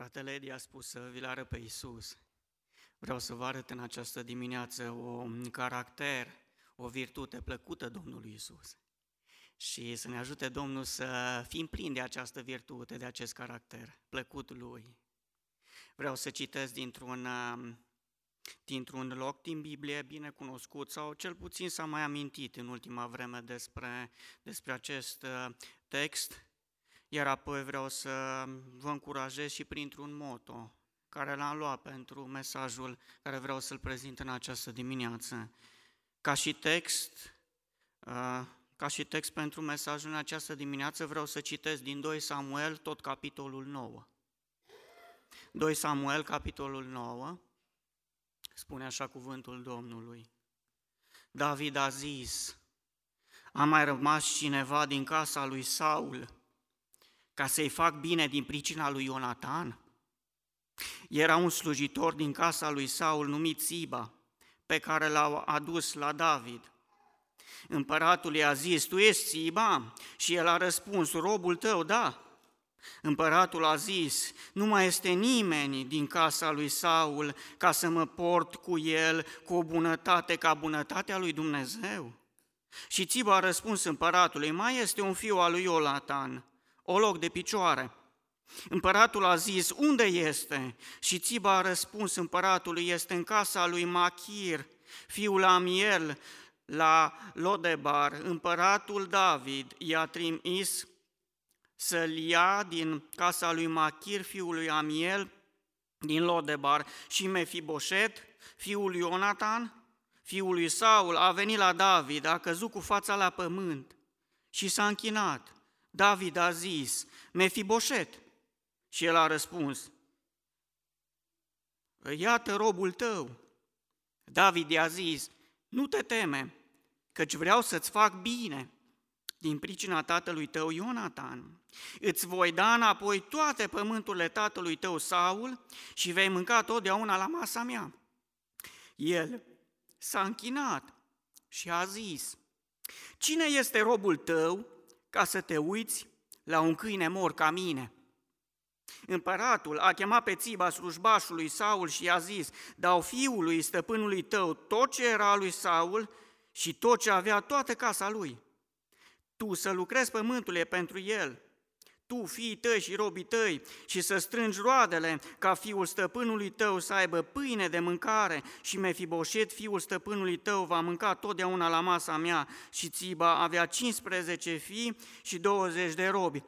Fratele Edi a spus să vi-l arăt pe Iisus. Vreau să vă arăt în această dimineață un caracter, o virtute plăcută Domnului Iisus. Și să ne ajute Domnul să fim plini de această virtute, de acest caracter plăcut Lui. Vreau să citesc dintr-un, dintr-un loc din Biblie bine cunoscut sau cel puțin s-a mai amintit în ultima vreme despre, despre acest uh, text iar apoi vreau să vă încurajez și printr-un moto care l-am luat pentru mesajul care vreau să-l prezint în această dimineață. Ca și text, uh, ca și text pentru mesajul în această dimineață vreau să citesc din 2 Samuel tot capitolul 9. 2 Samuel, capitolul 9, spune așa cuvântul Domnului. David a zis, a mai rămas cineva din casa lui Saul ca să-i fac bine din pricina lui Ionatan? Era un slujitor din casa lui Saul numit Siba, pe care l-au adus la David. Împăratul i-a zis, tu ești Siba? Și el a răspuns, robul tău, da. Împăratul a zis, nu mai este nimeni din casa lui Saul ca să mă port cu el cu o bunătate ca bunătatea lui Dumnezeu. Și Țiba a răspuns împăratului, mai este un fiu al lui Olatan, o loc de picioare. Împăratul a zis, unde este? Și Țiba a răspuns împăratului, este în casa lui Machir, fiul Amiel, la Lodebar. Împăratul David i-a trimis să-l ia din casa lui Machir, fiul lui Amiel, din Lodebar, și Mefiboset, fiul lui Ionatan, fiul lui Saul, a venit la David, a căzut cu fața la pământ și s-a închinat. David a zis, Mefiboset. Și el a răspuns, Iată robul tău. David i-a zis, nu te teme, căci vreau să-ți fac bine din pricina tatălui tău Ionatan. Îți voi da înapoi toate pământurile tatălui tău Saul și vei mânca totdeauna la masa mea. El s-a închinat și a zis, Cine este robul tău ca să te uiți la un câine mor ca mine. Împăratul a chemat pe țiba slujbașului Saul și i-a zis, dau fiului stăpânului tău tot ce era lui Saul și tot ce avea toată casa lui. Tu să lucrezi pământul pentru el tu, fiii tăi și robii tăi, și să strângi roadele ca fiul stăpânului tău să aibă pâine de mâncare și Mefiboșet, fiul stăpânului tău, va mânca totdeauna la masa mea și Țiba avea 15 fii și 20 de robi.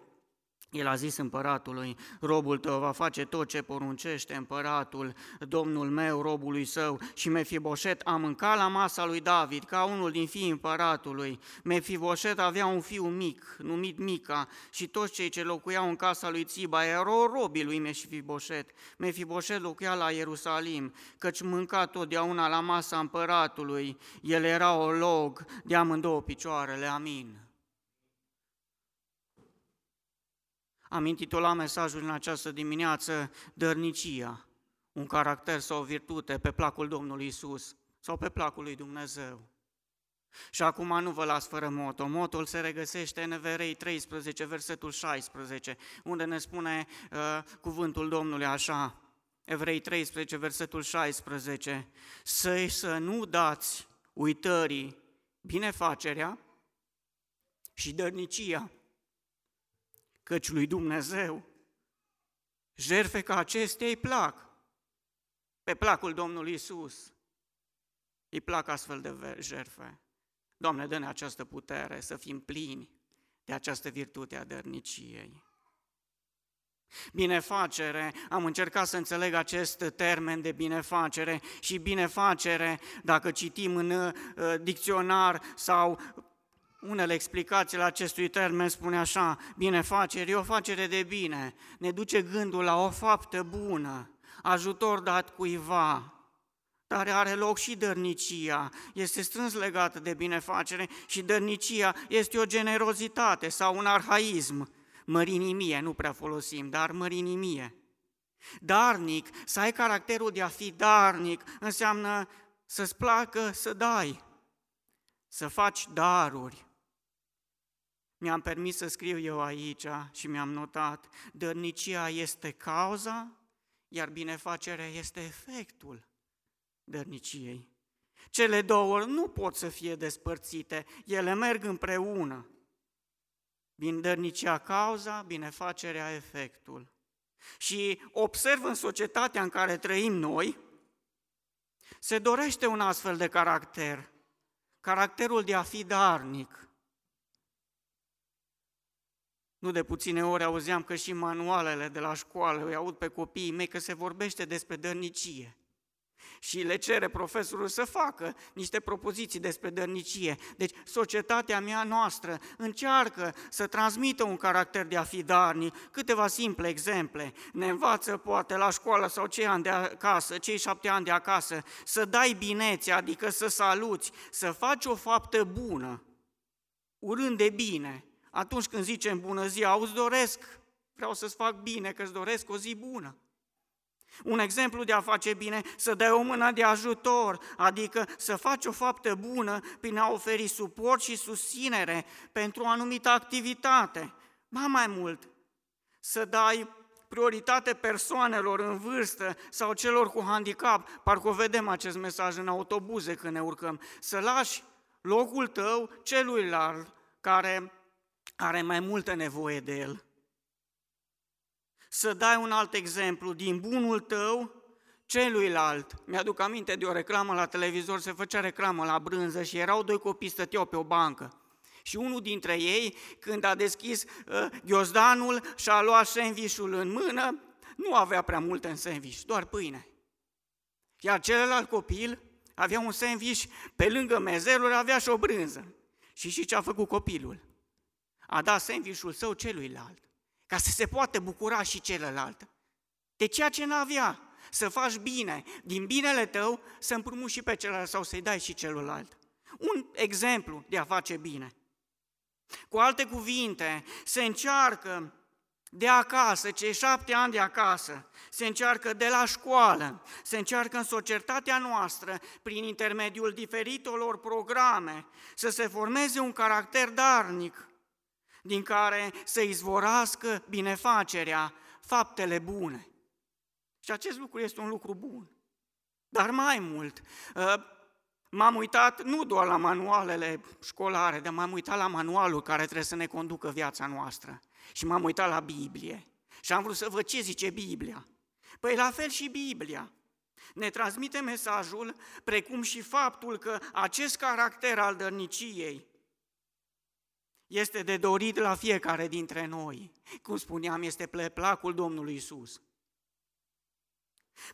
El a zis împăratului, robul tău va face tot ce poruncește împăratul, domnul meu, robului său, și Mefiboset a mâncat la masa lui David, ca unul din fiii împăratului. Mefiboset avea un fiu mic, numit Mica, și toți cei ce locuiau în casa lui Țiba erau robii lui Mefiboset. Mefiboset locuia la Ierusalim, căci mânca totdeauna la masa împăratului. El era o log de amândouă picioarele, amin. Am intitulat mesajul în această dimineață Dărnicia, un caracter sau o virtute pe placul Domnului Isus sau pe placul lui Dumnezeu. Și acum nu vă las fără moto. Motul se regăsește în Evrei 13, versetul 16, unde ne spune uh, cuvântul Domnului așa, Evrei 13, versetul 16, să să nu dați uitării binefacerea și dărnicia, căci lui Dumnezeu jerfe ca acestea îi plac. Pe placul Domnului Isus îi plac astfel de jerfe. Doamne, dă-ne această putere să fim plini de această virtute a dărniciei. Binefacere, am încercat să înțeleg acest termen de binefacere și binefacere, dacă citim în uh, dicționar sau unele explicații la acestui termen spune așa, binefacere e o facere de bine, ne duce gândul la o faptă bună, ajutor dat cuiva, dar are loc și dărnicia, este strâns legată de binefacere și dărnicia este o generozitate sau un arhaism, mărinimie, nu prea folosim, dar mărinimie. Darnic, să ai caracterul de a fi darnic, înseamnă să-ți placă să dai, să faci daruri, mi-am permis să scriu eu aici și mi-am notat, dărnicia este cauza iar binefacerea este efectul dărniciei. Cele două nu pot să fie despărțite, ele merg împreună. Dărnicia cauza, binefacerea efectul. Și observ în societatea în care trăim noi, se dorește un astfel de caracter, caracterul de a fi darnic. Nu de puține ori auzeam că și manualele de la școală îi aud pe copiii mei că se vorbește despre dărnicie și le cere profesorul să facă niște propoziții despre dărnicie. Deci societatea mea noastră încearcă să transmită un caracter de a fi darnic. Câteva simple exemple. Ne învață poate la școală sau cei ani de acasă, cei șapte ani de acasă, să dai binețe, adică să saluți, să faci o faptă bună, urând de bine. Atunci când zicem bună zi, auzi, doresc, vreau să-ți fac bine, că îți doresc o zi bună. Un exemplu de a face bine, să dai o mână de ajutor, adică să faci o faptă bună prin a oferi suport și susținere pentru o anumită activitate. Ba mai mult, să dai prioritate persoanelor în vârstă sau celor cu handicap, parcă o vedem acest mesaj în autobuze când ne urcăm, să lași locul tău celuilalt care are mai multă nevoie de el. Să dai un alt exemplu din bunul tău celuilalt. Mi-aduc aminte de o reclamă la televizor, se făcea reclamă la brânză și erau doi copii stăteau pe o bancă. Și unul dintre ei, când a deschis uh, ghiozdanul și a luat sandvișul în mână, nu avea prea multe în sandviș, doar pâine. Iar celălalt copil avea un sandviș, pe lângă mezelul avea și o brânză. Și și ce a făcut copilul? A dat sandvișul său celuilalt ca să se poată bucura și celălalt. De ceea ce n-avea, să faci bine, din binele tău să împrumuți și pe celălalt sau să-i dai și celălalt. Un exemplu de a face bine. Cu alte cuvinte, se încearcă de acasă, cei șapte ani de acasă, se încearcă de la școală, se încearcă în societatea noastră, prin intermediul diferitelor programe, să se formeze un caracter darnic, din care să izvorască binefacerea, faptele bune. Și acest lucru este un lucru bun. Dar mai mult, ă, m-am uitat nu doar la manualele școlare, dar m-am uitat la manualul care trebuie să ne conducă viața noastră. Și m-am uitat la Biblie. Și am vrut să văd ce zice Biblia. Păi la fel și Biblia. Ne transmite mesajul, precum și faptul că acest caracter al dărniciei este de dorit la fiecare dintre noi. Cum spuneam, este placul Domnului Isus.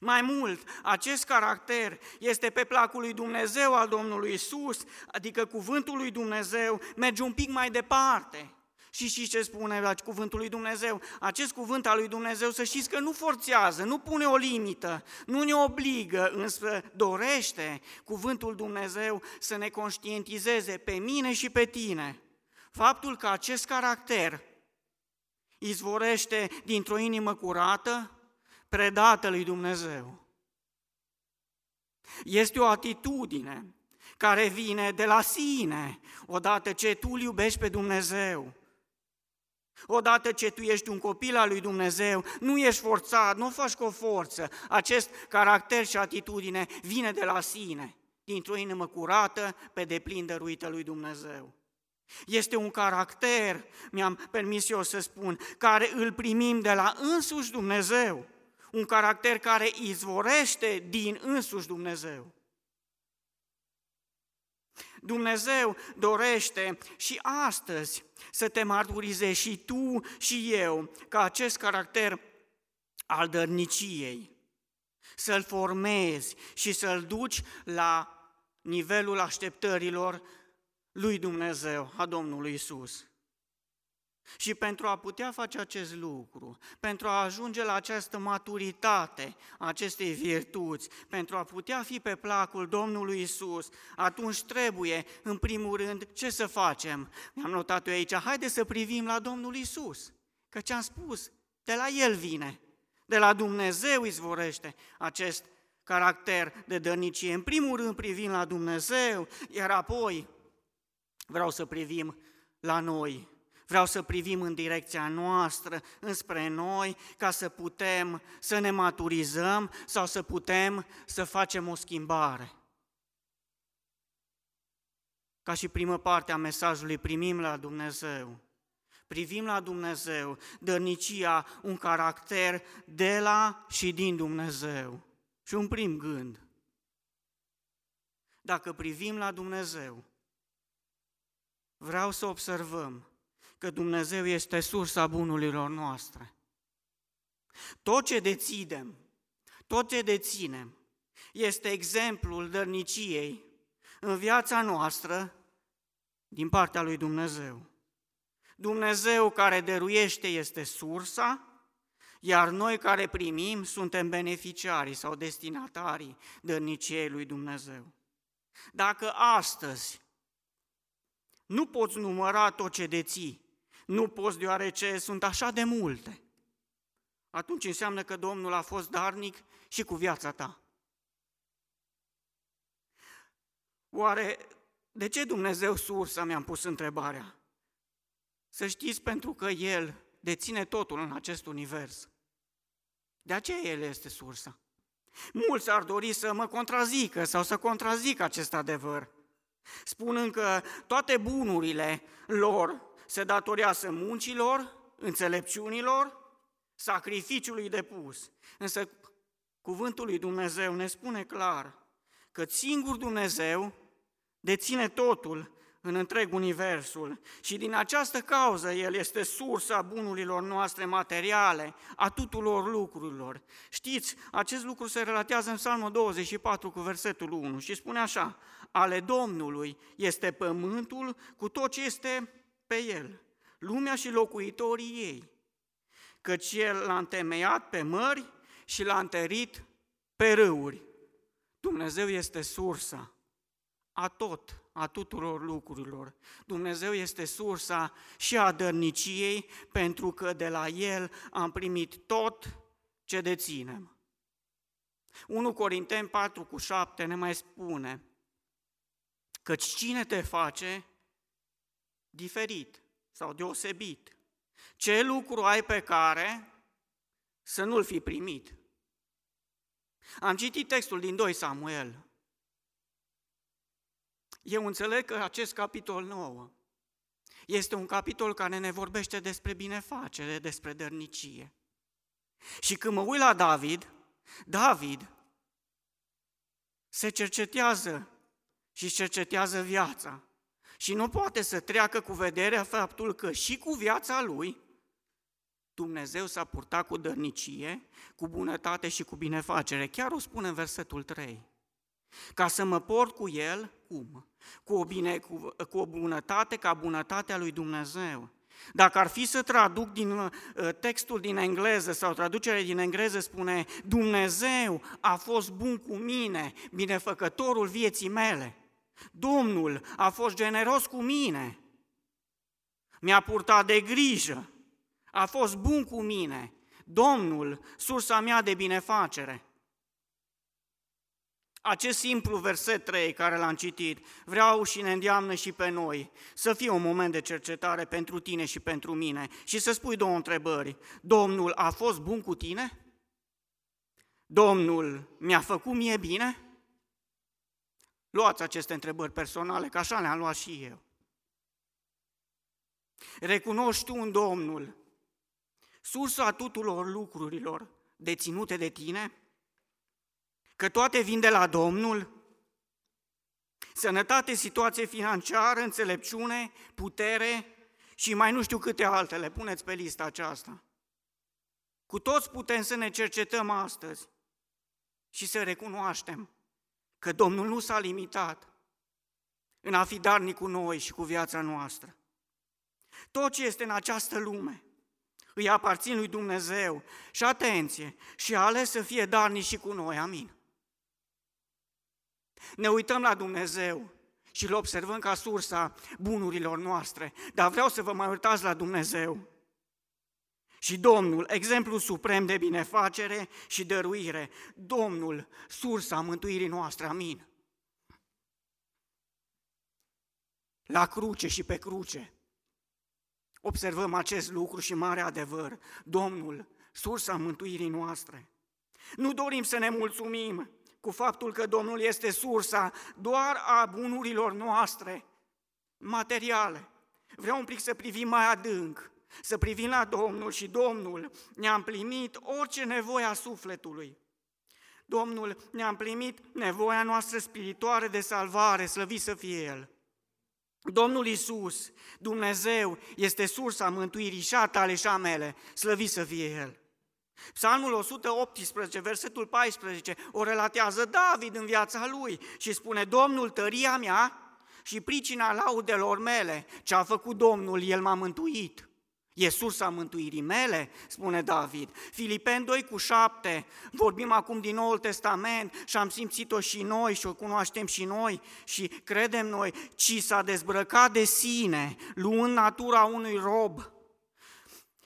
Mai mult, acest caracter este pe placul lui Dumnezeu al Domnului Isus, adică cuvântul lui Dumnezeu merge un pic mai departe. Și și ce spune la cuvântul lui Dumnezeu? Acest cuvânt al lui Dumnezeu, să știți că nu forțează, nu pune o limită, nu ne obligă, însă dorește cuvântul Dumnezeu să ne conștientizeze pe mine și pe tine Faptul că acest caracter izvorește dintr-o inimă curată, predată lui Dumnezeu. Este o atitudine care vine de la sine, odată ce tu îl iubești pe Dumnezeu. Odată ce tu ești un copil al lui Dumnezeu, nu ești forțat, nu faci cu o forță. Acest caracter și atitudine vine de la sine, dintr-o inimă curată, pe deplin dăruită lui Dumnezeu. Este un caracter, mi-am permis eu să spun, care îl primim de la însuși Dumnezeu. Un caracter care izvorește din însuși Dumnezeu. Dumnezeu dorește și astăzi să te mărturizezi și tu și eu ca acest caracter al dărniciei, să-l formezi și să-l duci la nivelul așteptărilor lui Dumnezeu, a Domnului Isus. Și pentru a putea face acest lucru, pentru a ajunge la această maturitate a acestei virtuți, pentru a putea fi pe placul Domnului Isus, atunci trebuie, în primul rând, ce să facem? Mi-am notat eu aici, haide să privim la Domnul Isus, că ce am spus, de la El vine, de la Dumnezeu izvorește acest caracter de dărnicie. În primul rând privim la Dumnezeu, iar apoi vreau să privim la noi. Vreau să privim în direcția noastră, înspre noi, ca să putem să ne maturizăm sau să putem să facem o schimbare. Ca și primă parte a mesajului, primim la Dumnezeu. Privim la Dumnezeu, dărnicia, un caracter de la și din Dumnezeu. Și un prim gând. Dacă privim la Dumnezeu, vreau să observăm că Dumnezeu este sursa bunurilor noastre. Tot ce deținem, tot ce deținem, este exemplul dărniciei în viața noastră din partea lui Dumnezeu. Dumnezeu care dăruiește este sursa, iar noi care primim suntem beneficiarii sau destinatarii dărniciei lui Dumnezeu. Dacă astăzi nu poți număra tot ce deții, nu poți deoarece sunt așa de multe, atunci înseamnă că Domnul a fost darnic și cu viața ta. Oare de ce Dumnezeu sursa, mi-am pus întrebarea? Să știți, pentru că El deține totul în acest univers. De aceea El este sursa. Mulți ar dori să mă contrazică sau să contrazică acest adevăr, spunând că toate bunurile lor se datorează muncilor, înțelepciunilor, sacrificiului depus. Însă cuvântul lui Dumnezeu ne spune clar că singur Dumnezeu deține totul în întreg universul și din această cauză El este sursa bunurilor noastre materiale, a tuturor lucrurilor. Știți, acest lucru se relatează în Psalmul 24 cu versetul 1 și spune așa, ale Domnului este pământul cu tot ce este pe el, lumea și locuitorii ei, căci El l-a întemeiat pe mări și l-a întărit pe râuri. Dumnezeu este sursa a tot, a tuturor lucrurilor. Dumnezeu este sursa și a dărniciei, pentru că de la El am primit tot ce deținem. 1 Corinteni 4 cu 7 ne mai spune, căci cine te face diferit sau deosebit? Ce lucru ai pe care să nu-l fi primit? Am citit textul din 2 Samuel eu înțeleg că acest capitol 9 este un capitol care ne vorbește despre binefacere, despre dărnicie. Și când mă uit la David, David se cercetează și cercetează viața și nu poate să treacă cu vederea faptul că și cu viața lui Dumnezeu s-a purtat cu dărnicie, cu bunătate și cu binefacere. Chiar o spune în versetul 3. Ca să mă port cu el, cum? Cu o, bine, cu, cu o bunătate ca bunătatea lui Dumnezeu. Dacă ar fi să traduc din uh, textul din engleză sau traducerea din engleză spune Dumnezeu a fost bun cu mine, binefăcătorul vieții mele. Domnul a fost generos cu mine, mi-a purtat de grijă, a fost bun cu mine. Domnul, sursa mea de binefacere. Acest simplu verset 3 care l-am citit, vreau și ne îndeamnă și pe noi să fie un moment de cercetare pentru tine și pentru mine și să spui două întrebări. Domnul a fost bun cu tine? Domnul mi-a făcut mie bine? Luați aceste întrebări personale, că așa le-am luat și eu. Recunoști tu în Domnul sursa tuturor lucrurilor deținute de tine? că toate vin de la Domnul? Sănătate, situație financiară, înțelepciune, putere și mai nu știu câte altele, puneți pe lista aceasta. Cu toți putem să ne cercetăm astăzi și să recunoaștem că Domnul nu s-a limitat în a fi darnic cu noi și cu viața noastră. Tot ce este în această lume îi aparțin lui Dumnezeu și atenție, și a ales să fie darnic și cu noi, amin. Ne uităm la Dumnezeu și îl observăm ca sursa bunurilor noastre, dar vreau să vă mai uitați la Dumnezeu. Și Domnul, exemplu suprem de binefacere și dăruire, Domnul, sursa mântuirii noastre, amin. La cruce și pe cruce, observăm acest lucru și mare adevăr. Domnul, sursa mântuirii noastre. Nu dorim să ne mulțumim cu faptul că Domnul este sursa doar a bunurilor noastre materiale. Vreau un pic să privim mai adânc, să privim la Domnul și Domnul ne-a împlinit orice nevoie a sufletului. Domnul ne-a împlinit nevoia noastră spirituală de salvare, slăvit să fie El. Domnul Isus, Dumnezeu, este sursa mântuirii și a tale și a mele, slăvit să fie El. Psalmul 118, versetul 14, o relatează David în viața lui și spune, Domnul, tăria mea și pricina laudelor mele, ce a făcut Domnul, El m-a mântuit. E sursa mântuirii mele, spune David. Filipen 2 cu 7, vorbim acum din Noul Testament și am simțit-o și noi și o cunoaștem și noi și credem noi, ci s-a dezbrăcat de sine, luând natura unui rob,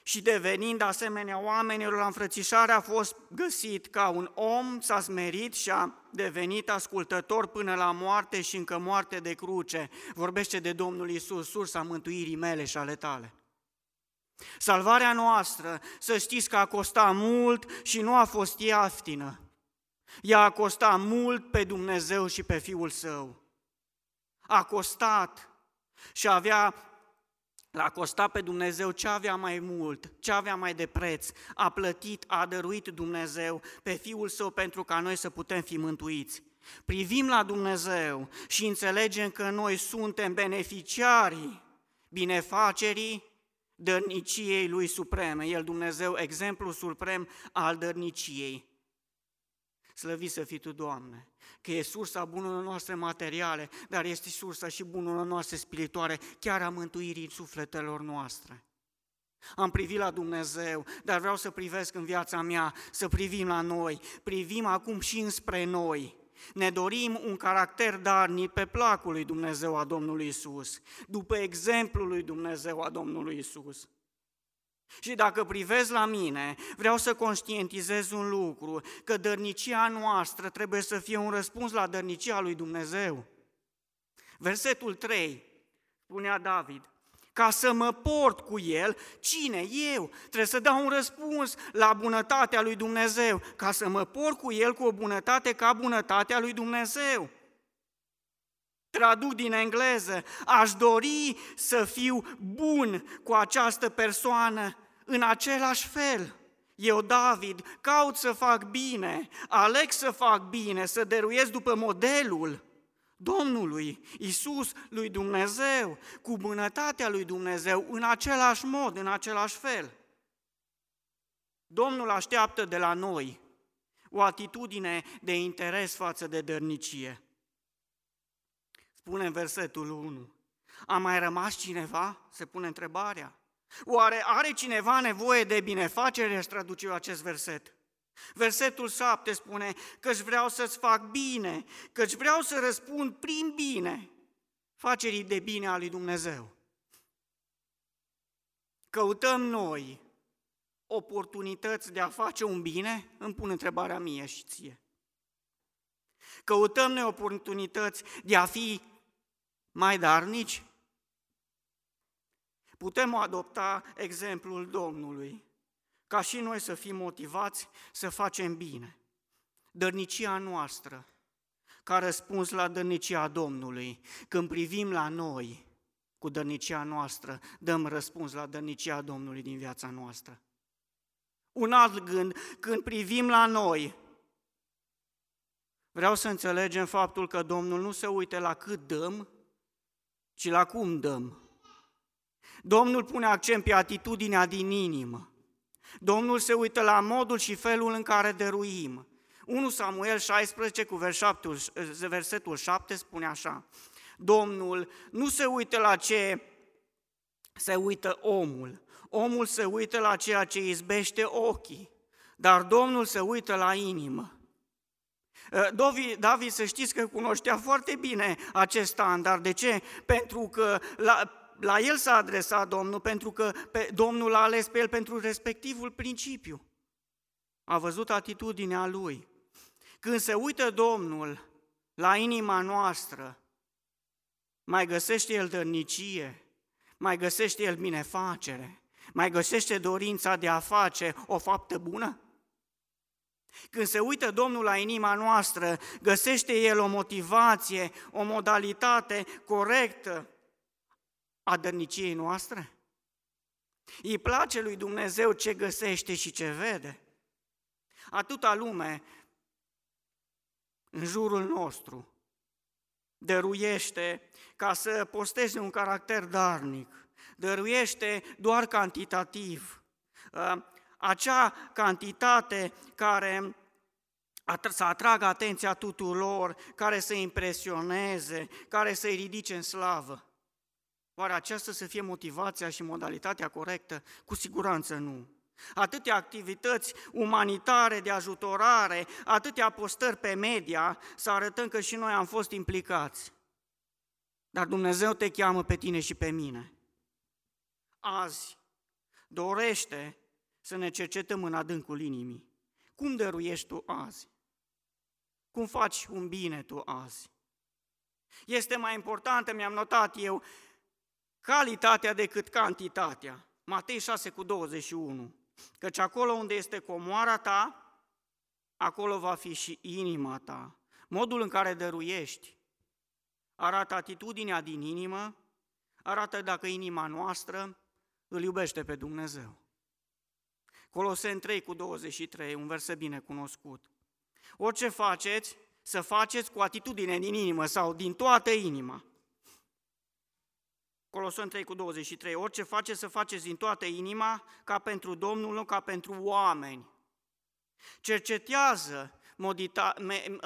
și devenind asemenea oamenilor la înfrățișare a fost găsit ca un om, s-a smerit și a devenit ascultător până la moarte și încă moarte de cruce. Vorbește de Domnul Isus, sursa mântuirii mele și ale tale. Salvarea noastră, să știți că a costat mult și nu a fost ieftină. Ea a costat mult pe Dumnezeu și pe Fiul Său. A costat și avea L-a costat pe Dumnezeu ce avea mai mult, ce avea mai de preț. A plătit, a dăruit Dumnezeu pe Fiul Său pentru ca noi să putem fi mântuiți. Privim la Dumnezeu și înțelegem că noi suntem beneficiarii binefacerii dărniciei Lui Supreme. El, Dumnezeu, exemplu suprem al dărniciei. Slăvit să fii Tu, Doamne, că e sursa bunurilor noastre materiale, dar este sursa și bunurilor noastre spirituale, chiar a mântuirii sufletelor noastre. Am privit la Dumnezeu, dar vreau să privesc în viața mea, să privim la noi, privim acum și înspre noi. Ne dorim un caracter darnic pe placul lui Dumnezeu a Domnului Isus, după exemplul lui Dumnezeu a Domnului Isus. Și dacă privezi la mine, vreau să conștientizez un lucru, că dărnicia noastră trebuie să fie un răspuns la dărnicia lui Dumnezeu. Versetul 3, spunea David, ca să mă port cu el, cine? Eu. Trebuie să dau un răspuns la bunătatea lui Dumnezeu, ca să mă port cu el cu o bunătate ca bunătatea lui Dumnezeu. Traduc din engleză, aș dori să fiu bun cu această persoană în același fel. Eu, David, caut să fac bine, aleg să fac bine, să dăruiesc după modelul Domnului, Isus, lui Dumnezeu, cu bunătatea lui Dumnezeu, în același mod, în același fel. Domnul așteaptă de la noi o atitudine de interes față de dărnicie. Spune în versetul 1. A mai rămas cineva? Se pune întrebarea. Oare are cineva nevoie de binefacere? Își traduce eu acest verset. Versetul 7 spune că vreau să-ți fac bine, că vreau să răspund prin bine facerii de bine a lui Dumnezeu. Căutăm noi oportunități de a face un bine? Îmi pun întrebarea mie și ție. Căutăm noi oportunități de a fi mai darnici? Putem adopta exemplul Domnului, ca și noi să fim motivați să facem bine. Dărnicia noastră, ca răspuns la dărnicia Domnului, când privim la noi cu dărnicia noastră, dăm răspuns la dărnicia Domnului din viața noastră. Un alt gând, când privim la noi, vreau să înțelegem faptul că Domnul nu se uite la cât dăm, ci la cum dăm. Domnul pune accent pe atitudinea din inimă. Domnul se uită la modul și felul în care dăruim. 1 Samuel 16 cu versetul 7 spune așa, Domnul nu se uită la ce se uită omul, omul se uită la ceea ce izbește ochii, dar Domnul se uită la inimă. David, să știți că cunoștea foarte bine acest standard. De ce? Pentru că la, la el s-a adresat Domnul pentru că pe, Domnul l-a ales pe el pentru respectivul principiu. A văzut atitudinea lui. Când se uită Domnul la inima noastră, mai găsește el dărnicie, Mai găsește el binefacere? Mai găsește dorința de a face o faptă bună? Când se uită Domnul la inima noastră, găsește El o motivație, o modalitate corectă a dărniciei noastre? Îi place lui Dumnezeu ce găsește și ce vede? Atâta lume în jurul nostru dăruiește ca să posteze un caracter darnic, dăruiește doar cantitativ. Ă, acea cantitate care să atragă atenția tuturor, care să impresioneze, care să-i ridice în slavă. Oare aceasta să fie motivația și modalitatea corectă? Cu siguranță nu. Atâtea activități umanitare de ajutorare, atâtea postări pe media, să arătăm că și noi am fost implicați. Dar Dumnezeu te cheamă pe tine și pe mine. Azi dorește să ne cercetăm în adâncul inimii. Cum dăruiești tu azi? Cum faci un bine tu azi? Este mai importantă, mi-am notat eu, calitatea decât cantitatea. Matei 6 cu 21. Căci acolo unde este comoara ta, acolo va fi și inima ta. Modul în care dăruiești arată atitudinea din inimă, arată dacă inima noastră îl iubește pe Dumnezeu. Colosen 3 cu 23, un verset bine cunoscut. Orice faceți, să faceți cu atitudine din inimă sau din toată inima. Colosen 3 cu 23, orice faceți să faceți din toată inima, ca pentru Domnul, nu ca pentru oameni. Cercetează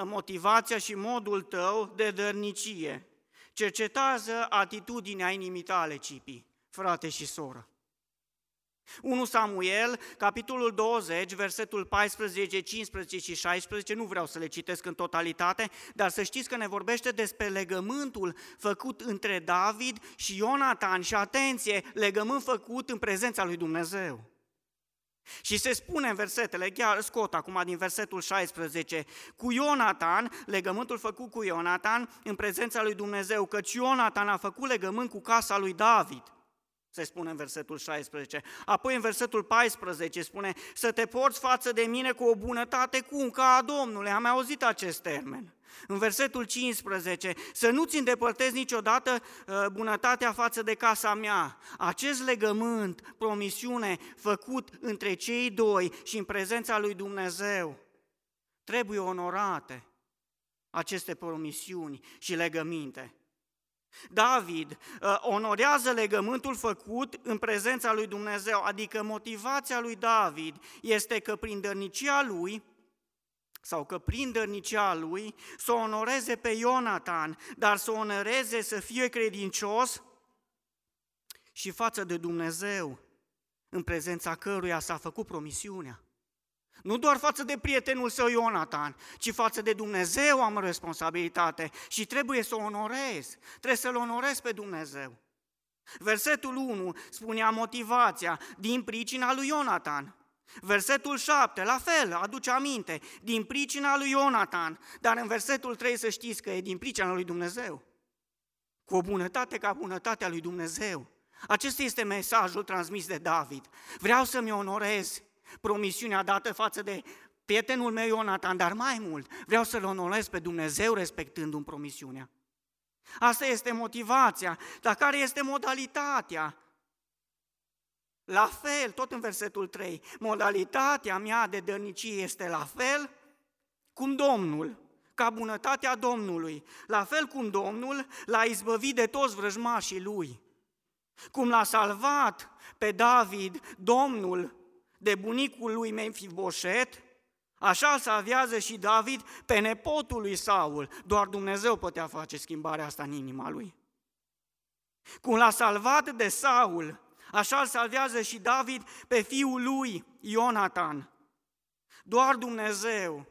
motivația și modul tău de dărnicie. Cercetează atitudinea inimii tale, Cipi, frate și soră. 1 Samuel, capitolul 20, versetul 14, 15 și 16, nu vreau să le citesc în totalitate, dar să știți că ne vorbește despre legământul făcut între David și Ionatan și atenție, legământ făcut în prezența lui Dumnezeu. Și se spune în versetele, chiar scot acum din versetul 16, cu Ionatan, legământul făcut cu Ionatan în prezența lui Dumnezeu, căci Ionatan a făcut legământ cu casa lui David se spune în versetul 16. Apoi în versetul 14 spune, să te porți față de mine cu o bunătate cum ca a Domnului. Am auzit acest termen. În versetul 15, să nu-ți îndepărtezi niciodată uh, bunătatea față de casa mea. Acest legământ, promisiune făcut între cei doi și în prezența lui Dumnezeu, trebuie onorate aceste promisiuni și legăminte. David uh, onorează legământul făcut în prezența lui Dumnezeu, adică motivația lui David este că prin dărnicia lui, sau că prin dărnicia lui, să onoreze pe Ionatan, dar să onoreze să fie credincios și față de Dumnezeu, în prezența căruia s-a făcut promisiunea. Nu doar față de prietenul său Ionatan, ci față de Dumnezeu am responsabilitate și trebuie să o onorez, trebuie să-L onorez pe Dumnezeu. Versetul 1 spunea motivația din pricina lui Ionatan. Versetul 7, la fel, aduce aminte, din pricina lui Ionatan, dar în versetul 3 să știți că e din pricina lui Dumnezeu. Cu o bunătate ca bunătatea lui Dumnezeu. Acesta este mesajul transmis de David. Vreau să-mi onorez promisiunea dată față de prietenul meu Ionatan, dar mai mult, vreau să-L onorez pe Dumnezeu respectându-mi promisiunea. Asta este motivația, dar care este modalitatea? La fel, tot în versetul 3, modalitatea mea de dărnicie este la fel cum Domnul, ca bunătatea Domnului, la fel cum Domnul l-a izbăvit de toți vrăjmașii lui, cum l-a salvat pe David, Domnul, de bunicul lui Memfiboset, așa să aviază și David pe nepotul lui Saul. Doar Dumnezeu putea face schimbarea asta în inima lui. Cum l-a salvat de Saul, așa îl salvează și David pe fiul lui, Ionatan. Doar Dumnezeu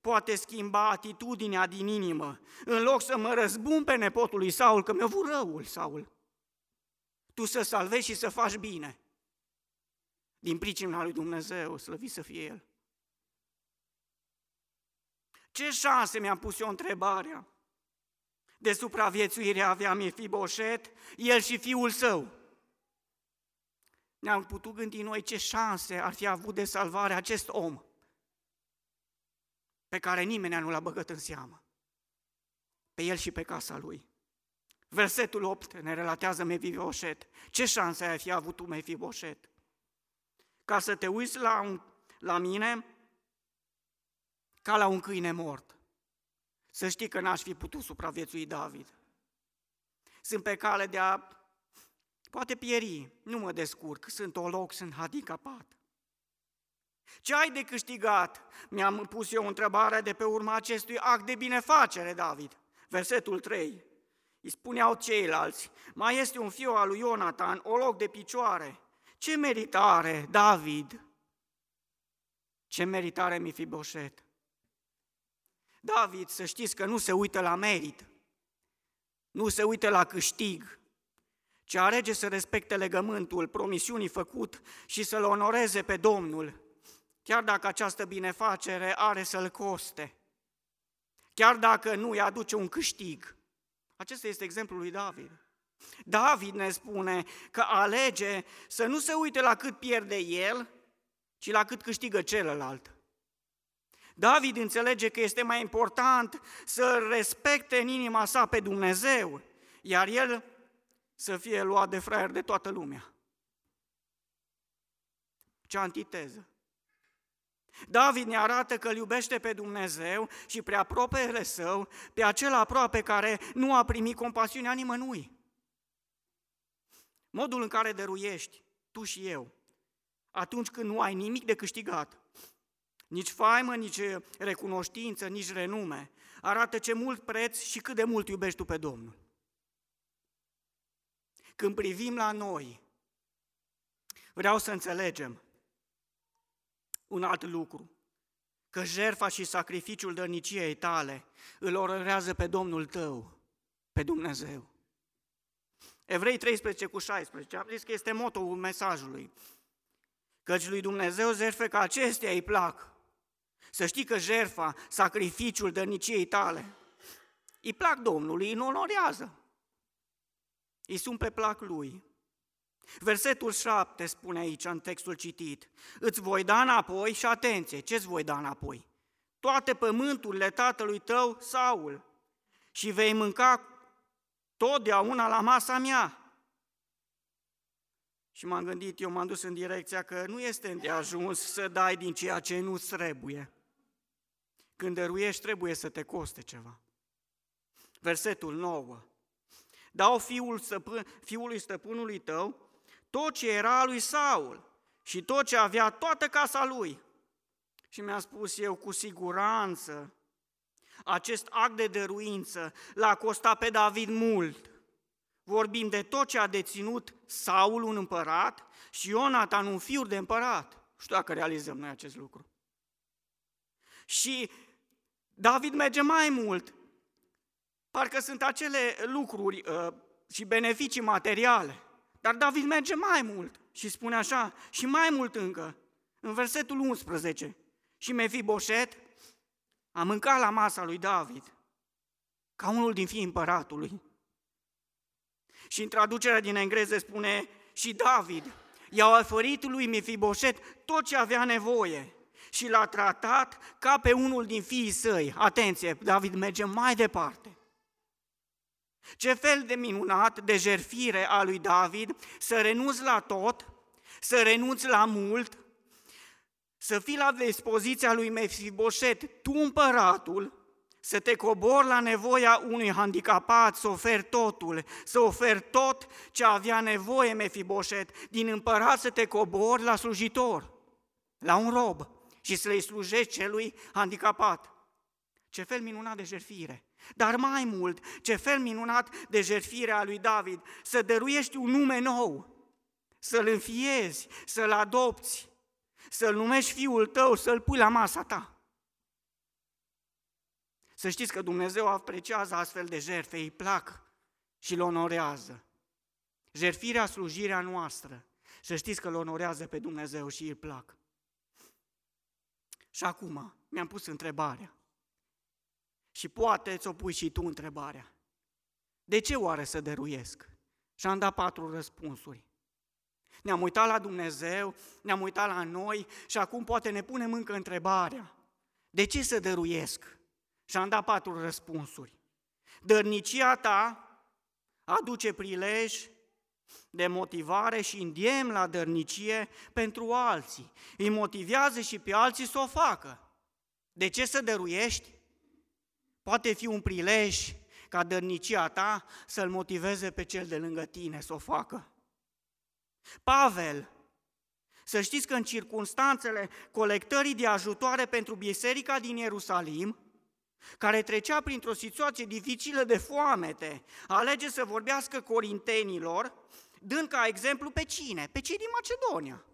poate schimba atitudinea din inimă. În loc să mă răzbun pe nepotul lui Saul, că mi-a vrut răul, Saul. Tu să salvezi și să faci bine din pricina lui Dumnezeu, slăvit să fie El. Ce șanse mi-am pus eu întrebarea? De supraviețuire avea Mefiboset, el și fiul său. ne-am putut gândi noi ce șanse ar fi avut de salvare acest om pe care nimeni nu l-a băgat în seamă, pe el și pe casa lui. Versetul 8 ne relatează Mefiboset. Ce șanse ai fi avut tu, Mefiboset? Ca să te uiți la, un, la mine ca la un câine mort. Să știi că n-aș fi putut supraviețui David. Sunt pe cale de a poate pieri, nu mă descurc, sunt loc, sunt handicapat. Ce ai de câștigat? Mi-am pus eu întrebarea de pe urma acestui act de binefacere, David. Versetul 3. Îi spuneau ceilalți, mai este un fiu al lui Ionatan, o loc de picioare. Ce meritare, David? Ce meritare Mifiboset? David, să știți că nu se uită la merit, nu se uită la câștig, ci alege să respecte legământul, promisiunii făcut și să-L onoreze pe Domnul, chiar dacă această binefacere are să-L coste, chiar dacă nu îi aduce un câștig. Acesta este exemplul lui David. David ne spune că alege să nu se uite la cât pierde el, ci la cât câștigă celălalt. David înțelege că este mai important să respecte în inima sa pe Dumnezeu, iar el să fie luat de fraier de toată lumea. Ce antiteză! David ne arată că îl iubește pe Dumnezeu și prea apropiele său, pe acel aproape care nu a primit compasiunea nimănui. Modul în care dăruiești, tu și eu, atunci când nu ai nimic de câștigat, nici faimă, nici recunoștință, nici renume, arată ce mult preț și cât de mult iubești tu pe Domnul. Când privim la noi, vreau să înțelegem un alt lucru, că jertfa și sacrificiul dărniciei tale îl onorează pe Domnul tău, pe Dumnezeu. Evrei 13 cu 16, am zis că este motoul mesajului. Căci lui Dumnezeu zerfe că acestea îi plac. Să știi că jerfa, sacrificiul dărniciei tale, îi plac Domnului, îi onorează. Îi sunt pe plac lui. Versetul 7 spune aici în textul citit, îți voi da înapoi și atenție, ce îți voi da înapoi? Toate pământurile tatălui tău, Saul, și vei mânca totdeauna la masa mea. Și m-am gândit, eu m-am dus în direcția că nu este de ajuns să dai din ceea ce nu-ți trebuie. Când dăruiești, trebuie să te coste ceva. Versetul 9. Dau fiul stăpân, fiului stăpânului tău tot ce era lui Saul și tot ce avea toată casa lui. Și mi-a spus eu cu siguranță, acest act de dăruință l-a costat pe David mult. Vorbim de tot ce a deținut Saul, un împărat, și Ionatan, un fiu de împărat. Știu dacă realizăm noi acest lucru. Și David merge mai mult. Parcă sunt acele lucruri uh, și beneficii materiale. Dar David merge mai mult și spune așa, și mai mult încă, în versetul 11. Și Mefiboset a mâncat la masa lui David, ca unul din fii împăratului. Și în traducerea din engleză spune, și David i-a oferit lui Mefiboset tot ce avea nevoie și l-a tratat ca pe unul din fiii săi. Atenție, David merge mai departe. Ce fel de minunat de jerfire a lui David să renunți la tot, să renunți la mult, să fii la dispoziția lui Mefiboset, tu împăratul, să te cobor la nevoia unui handicapat, să oferi totul, să oferi tot ce avea nevoie Mefiboset, din împărat să te cobor la slujitor, la un rob și să-i slujești celui handicapat. Ce fel minunat de jerfire! Dar mai mult, ce fel minunat de jertfire a lui David, să dăruiești un nume nou, să-l înfiezi, să-l adopți, să-l numești fiul tău, să-l pui la masa ta. Să știți că Dumnezeu apreciază astfel de jertfe, îi plac și îl onorează. Jertfirea, slujirea noastră, să știți că îl onorează pe Dumnezeu și îi plac. Și acum mi-am pus întrebarea. Și poate ți-o pui și tu întrebarea. De ce oare să dăruiesc? Și am dat patru răspunsuri. Ne-am uitat la Dumnezeu, ne-am uitat la noi și acum poate ne punem încă întrebarea. De ce să dăruiesc? Și am dat patru răspunsuri. Dărnicia ta aduce prilej de motivare și îndiem la dărnicie pentru alții. Îi motivează și pe alții să o facă. De ce să dăruiești? Poate fi un prilej ca dărnicia ta să-l motiveze pe cel de lângă tine să o facă. Pavel, să știți că în circunstanțele colectării de ajutoare pentru biserica din Ierusalim, care trecea printr-o situație dificilă de foamete, alege să vorbească corintenilor, dând ca exemplu pe cine? Pe cei din Macedonia.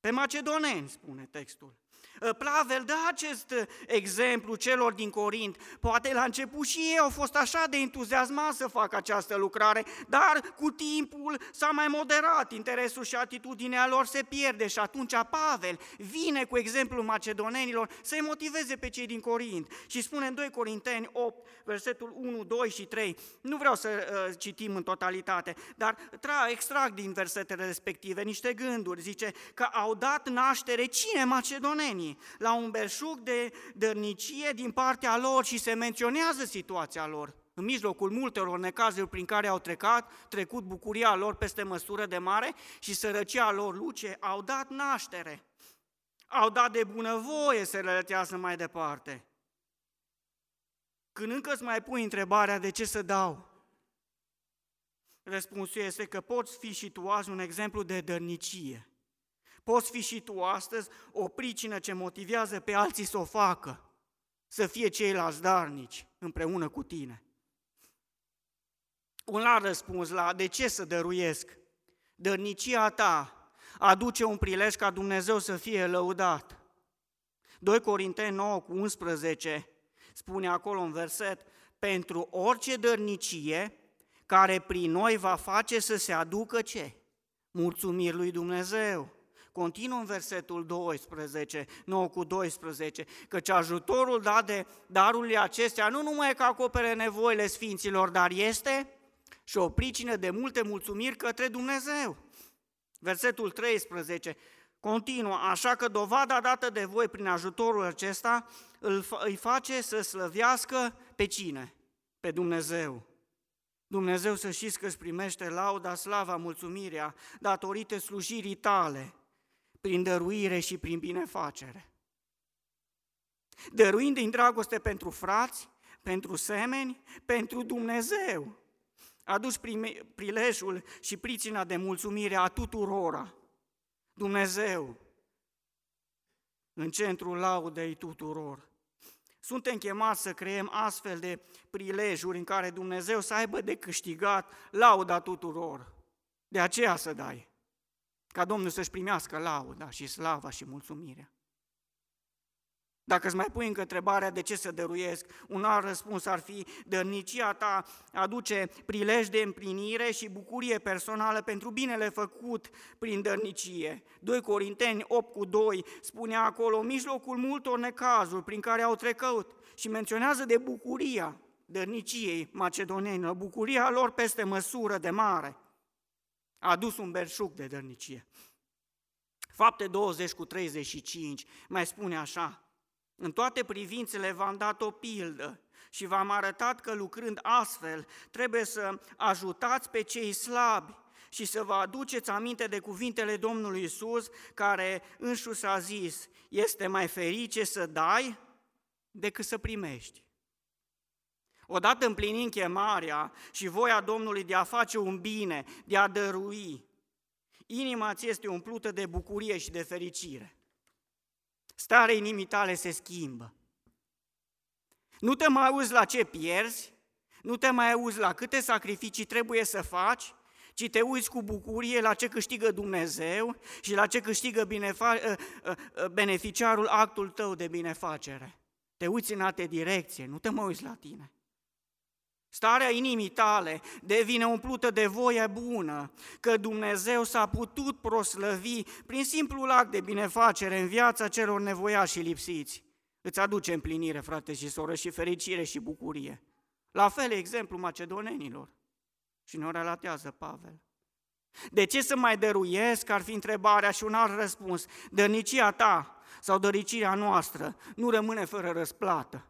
Pe macedoneni, spune textul. Ă, Pavel dă acest exemplu celor din Corint. Poate la început și ei au fost așa de entuziasmați să facă această lucrare, dar cu timpul s-a mai moderat, interesul și atitudinea lor se pierde și atunci Pavel vine cu exemplul macedonenilor să-i motiveze pe cei din Corint. Și spune în 2 Corinteni 8, versetul 1, 2 și 3, nu vreau să uh, citim în totalitate, dar tra- extrag din versetele respective niște gânduri. Zice că au dat naștere cine macedonenii? La un belșug de dărnicie din partea lor și se menționează situația lor. În mijlocul multelor necazuri prin care au trecut, trecut bucuria lor peste măsură de mare și sărăcia lor luce, au dat naștere. Au dat de bunăvoie să relatează mai departe. Când încă îți mai pui întrebarea de ce să dau, răspunsul este că poți fi și tu azi un exemplu de dărnicie. Poți fi și tu astăzi o pricină ce motivează pe alții să o facă, să fie ceilalți darnici împreună cu tine. Un alt răspuns la de ce să dăruiesc. Dărnicia ta aduce un prilej ca Dumnezeu să fie lăudat. 2 Corinteni 9 cu 11 spune acolo în verset, pentru orice dărnicie care prin noi va face să se aducă ce? Mulțumiri lui Dumnezeu. Continuă în versetul 12, 9 cu 12, căci ajutorul dat de darurile acestea nu numai că acopere nevoile sfinților, dar este și o pricină de multe mulțumiri către Dumnezeu. Versetul 13 continuă, așa că dovada dată de voi prin ajutorul acesta îi face să slăvească pe cine? Pe Dumnezeu. Dumnezeu să știți că îți primește lauda, slava, mulțumirea datorită slujirii tale prin dăruire și prin binefacere. Dăruind din dragoste pentru frați, pentru semeni, pentru Dumnezeu. Aduci prilejul și pricina de mulțumire a tuturora. Dumnezeu, în centrul laudei tuturor. Suntem chemați să creăm astfel de prilejuri în care Dumnezeu să aibă de câștigat lauda tuturor. De aceea să dai ca Domnul să-și primească lauda și slava și mulțumirea. Dacă îți mai pui încă întrebarea de ce să dăruiesc, un alt răspuns ar fi, dărnicia ta aduce prilej de împlinire și bucurie personală pentru binele făcut prin dărnicie. 2 Corinteni 8 cu 2 spune acolo, mijlocul multor necazuri prin care au trecut și menționează de bucuria dărniciei macedonenilor, bucuria lor peste măsură de mare – a adus un belșug de dărnicie. Fapte 20 cu 35 mai spune așa, în toate privințele v-am dat o pildă și v-am arătat că lucrând astfel trebuie să ajutați pe cei slabi și să vă aduceți aminte de cuvintele Domnului Isus, care înșus a zis, este mai ferice să dai decât să primești. Odată împlinind chemarea și voia Domnului de a face un bine, de a dărui, inima ți este umplută de bucurie și de fericire. Starea inimii tale se schimbă. Nu te mai auzi la ce pierzi, nu te mai auzi la câte sacrificii trebuie să faci, ci te uiți cu bucurie la ce câștigă Dumnezeu și la ce câștigă binefa- ă, ă, ă, beneficiarul actul tău de binefacere. Te uiți în alte direcție, nu te mai uiți la tine. Starea inimii tale devine umplută de voie bună, că Dumnezeu s-a putut proslăvi prin simplul act de binefacere în viața celor nevoiași și lipsiți. Îți aduce împlinire, frate și soră, și fericire și bucurie. La fel exemplu macedonenilor. Și ne relatează Pavel. De ce să mai dăruiesc, ar fi întrebarea și un alt răspuns. Dărnicia ta sau dăricirea noastră nu rămâne fără răsplată.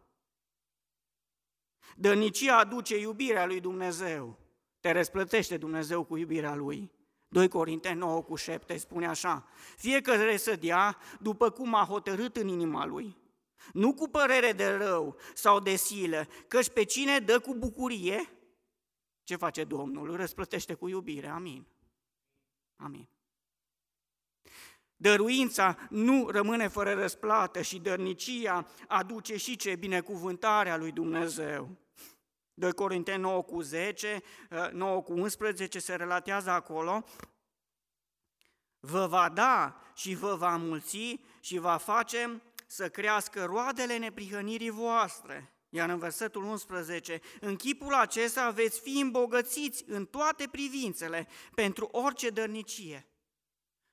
Dărnicia aduce iubirea lui Dumnezeu. Te răsplătește Dumnezeu cu iubirea lui. 2 Corinteni 9 cu 7 spune așa, fiecare să dea după cum a hotărât în inima lui, nu cu părere de rău sau de silă, căci pe cine dă cu bucurie, ce face Domnul? Îl răsplătește cu iubire, amin. Amin. Dăruința nu rămâne fără răsplată și dărnicia aduce și ce binecuvântarea lui Dumnezeu. 2 Corinteni 9 cu 10, 9 uh, cu 11 se relatează acolo, vă va da și vă va mulți și va face să crească roadele neprihănirii voastre. Iar în versetul 11, în chipul acesta veți fi îmbogățiți în toate privințele pentru orice dărnicie.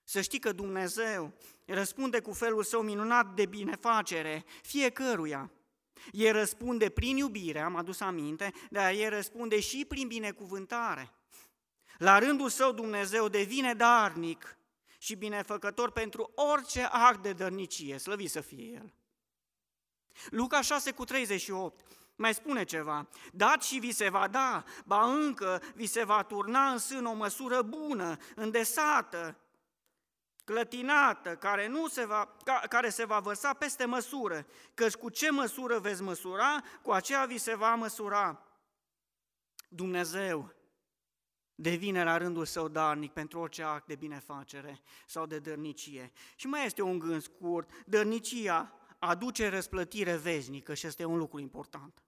Să știi că Dumnezeu răspunde cu felul său minunat de binefacere fiecăruia. El răspunde prin iubire, am adus aminte, dar el răspunde și prin binecuvântare. La rândul său Dumnezeu devine darnic și binefăcător pentru orice act de dărnicie, slăvit să fie El. Luca 6 cu 38 mai spune ceva, dat și vi se va da, ba încă vi se va turna în sân o măsură bună, îndesată, clătinată, care, nu se va, ca, care se va vărsa peste măsură, căci cu ce măsură veți măsura, cu aceea vi se va măsura. Dumnezeu devine la rândul său darnic pentru orice act de binefacere sau de dărnicie. Și mai este un gând scurt, dărnicia aduce răsplătire veșnică și este un lucru important.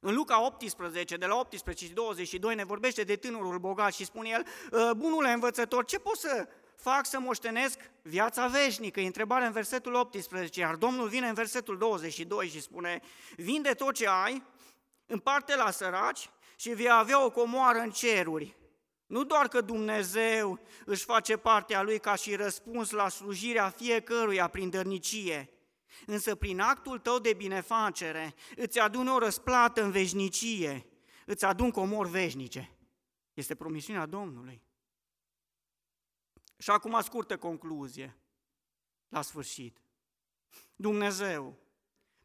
În Luca 18, de la 18 și 22, ne vorbește de tânărul bogat și spune el, ă, bunule învățător, ce pot să fac să moștenesc viața veșnică? E întrebarea în versetul 18, iar Domnul vine în versetul 22 și spune, vinde tot ce ai, împarte la săraci și vei avea o comoară în ceruri. Nu doar că Dumnezeu își face partea Lui ca și răspuns la slujirea fiecăruia prin dărnicie, însă prin actul tău de binefacere îți adun o răsplată în veșnicie, îți adun comori veșnice. Este promisiunea Domnului. Și acum scurtă concluzie, la sfârșit. Dumnezeu,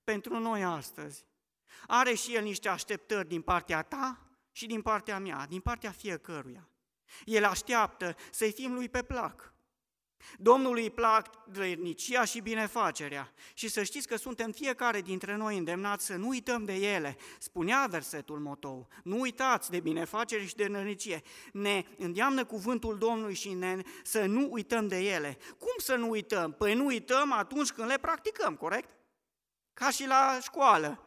pentru noi astăzi, are și El niște așteptări din partea ta și din partea mea, din partea fiecăruia. El așteaptă să-i fim lui pe plac. Domnului îi plac drănicia și binefacerea și să știți că suntem fiecare dintre noi îndemnați să nu uităm de ele. Spunea versetul motou, nu uitați de binefacere și de drănicie. Ne îndeamnă cuvântul Domnului și ne, să nu uităm de ele. Cum să nu uităm? Păi nu uităm atunci când le practicăm, corect? Ca și la școală.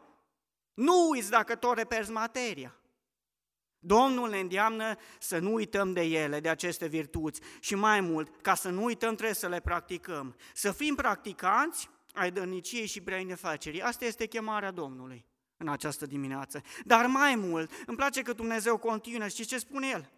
Nu uiți dacă tot reperzi materia. Domnul ne îndeamnă să nu uităm de ele, de aceste virtuți și mai mult, ca să nu uităm trebuie să le practicăm. Să fim practicanți ai dărniciei și binefacerii. Asta este chemarea Domnului în această dimineață. Dar mai mult, îmi place că Dumnezeu continuă, și ce spune El?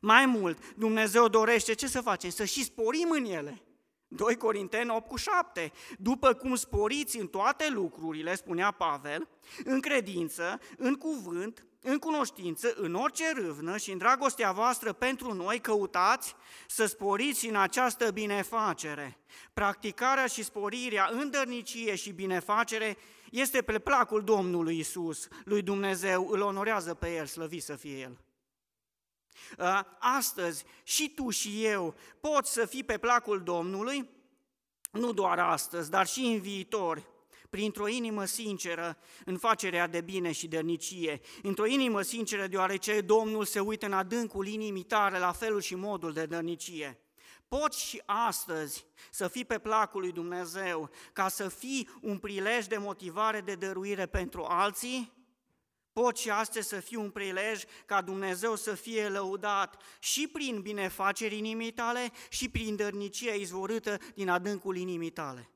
Mai mult, Dumnezeu dorește ce să facem? Să și sporim în ele. 2 Corinteni 8 cu 7. După cum sporiți în toate lucrurile, spunea Pavel, în credință, în cuvânt, în cunoștință, în orice râvnă și în dragostea voastră pentru noi, căutați să sporiți în această binefacere. Practicarea și sporirea în dărnicie și binefacere este pe placul Domnului Isus, lui Dumnezeu, îl onorează pe El, slăvit să fie El. Astăzi și tu și eu poți să fii pe placul Domnului, nu doar astăzi, dar și în viitor, printr-o inimă sinceră în facerea de bine și dărnicie, într-o inimă sinceră deoarece Domnul se uită în adâncul inimii tale la felul și modul de dărnicie. Poți și astăzi să fii pe placul lui Dumnezeu ca să fii un prilej de motivare de dăruire pentru alții? Poți și astăzi să fii un prilej ca Dumnezeu să fie lăudat și prin binefaceri inimii tale și prin dărnicia izvorâtă din adâncul inimii tale.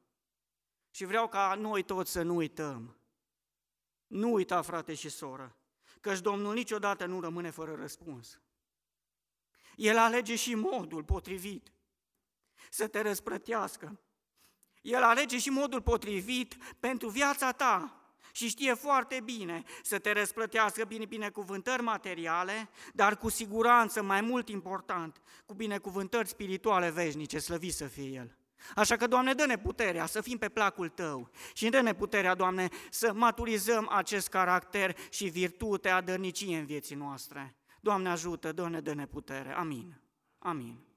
Și vreau ca noi toți să nu uităm. Nu uita, frate și soră, căci Domnul niciodată nu rămâne fără răspuns. El alege și modul potrivit să te răsprătească. El alege și modul potrivit pentru viața ta și știe foarte bine să te răsplătească bine binecuvântări materiale, dar cu siguranță, mai mult important, cu binecuvântări spirituale veșnice, slăvi să fie El. Așa că, Doamne, dă-ne puterea să fim pe placul Tău și dă-ne puterea, Doamne, să maturizăm acest caracter și virtutea dărnicie în vieții noastre. Doamne ajută, dă-ne, dă-ne putere. Amin. Amin.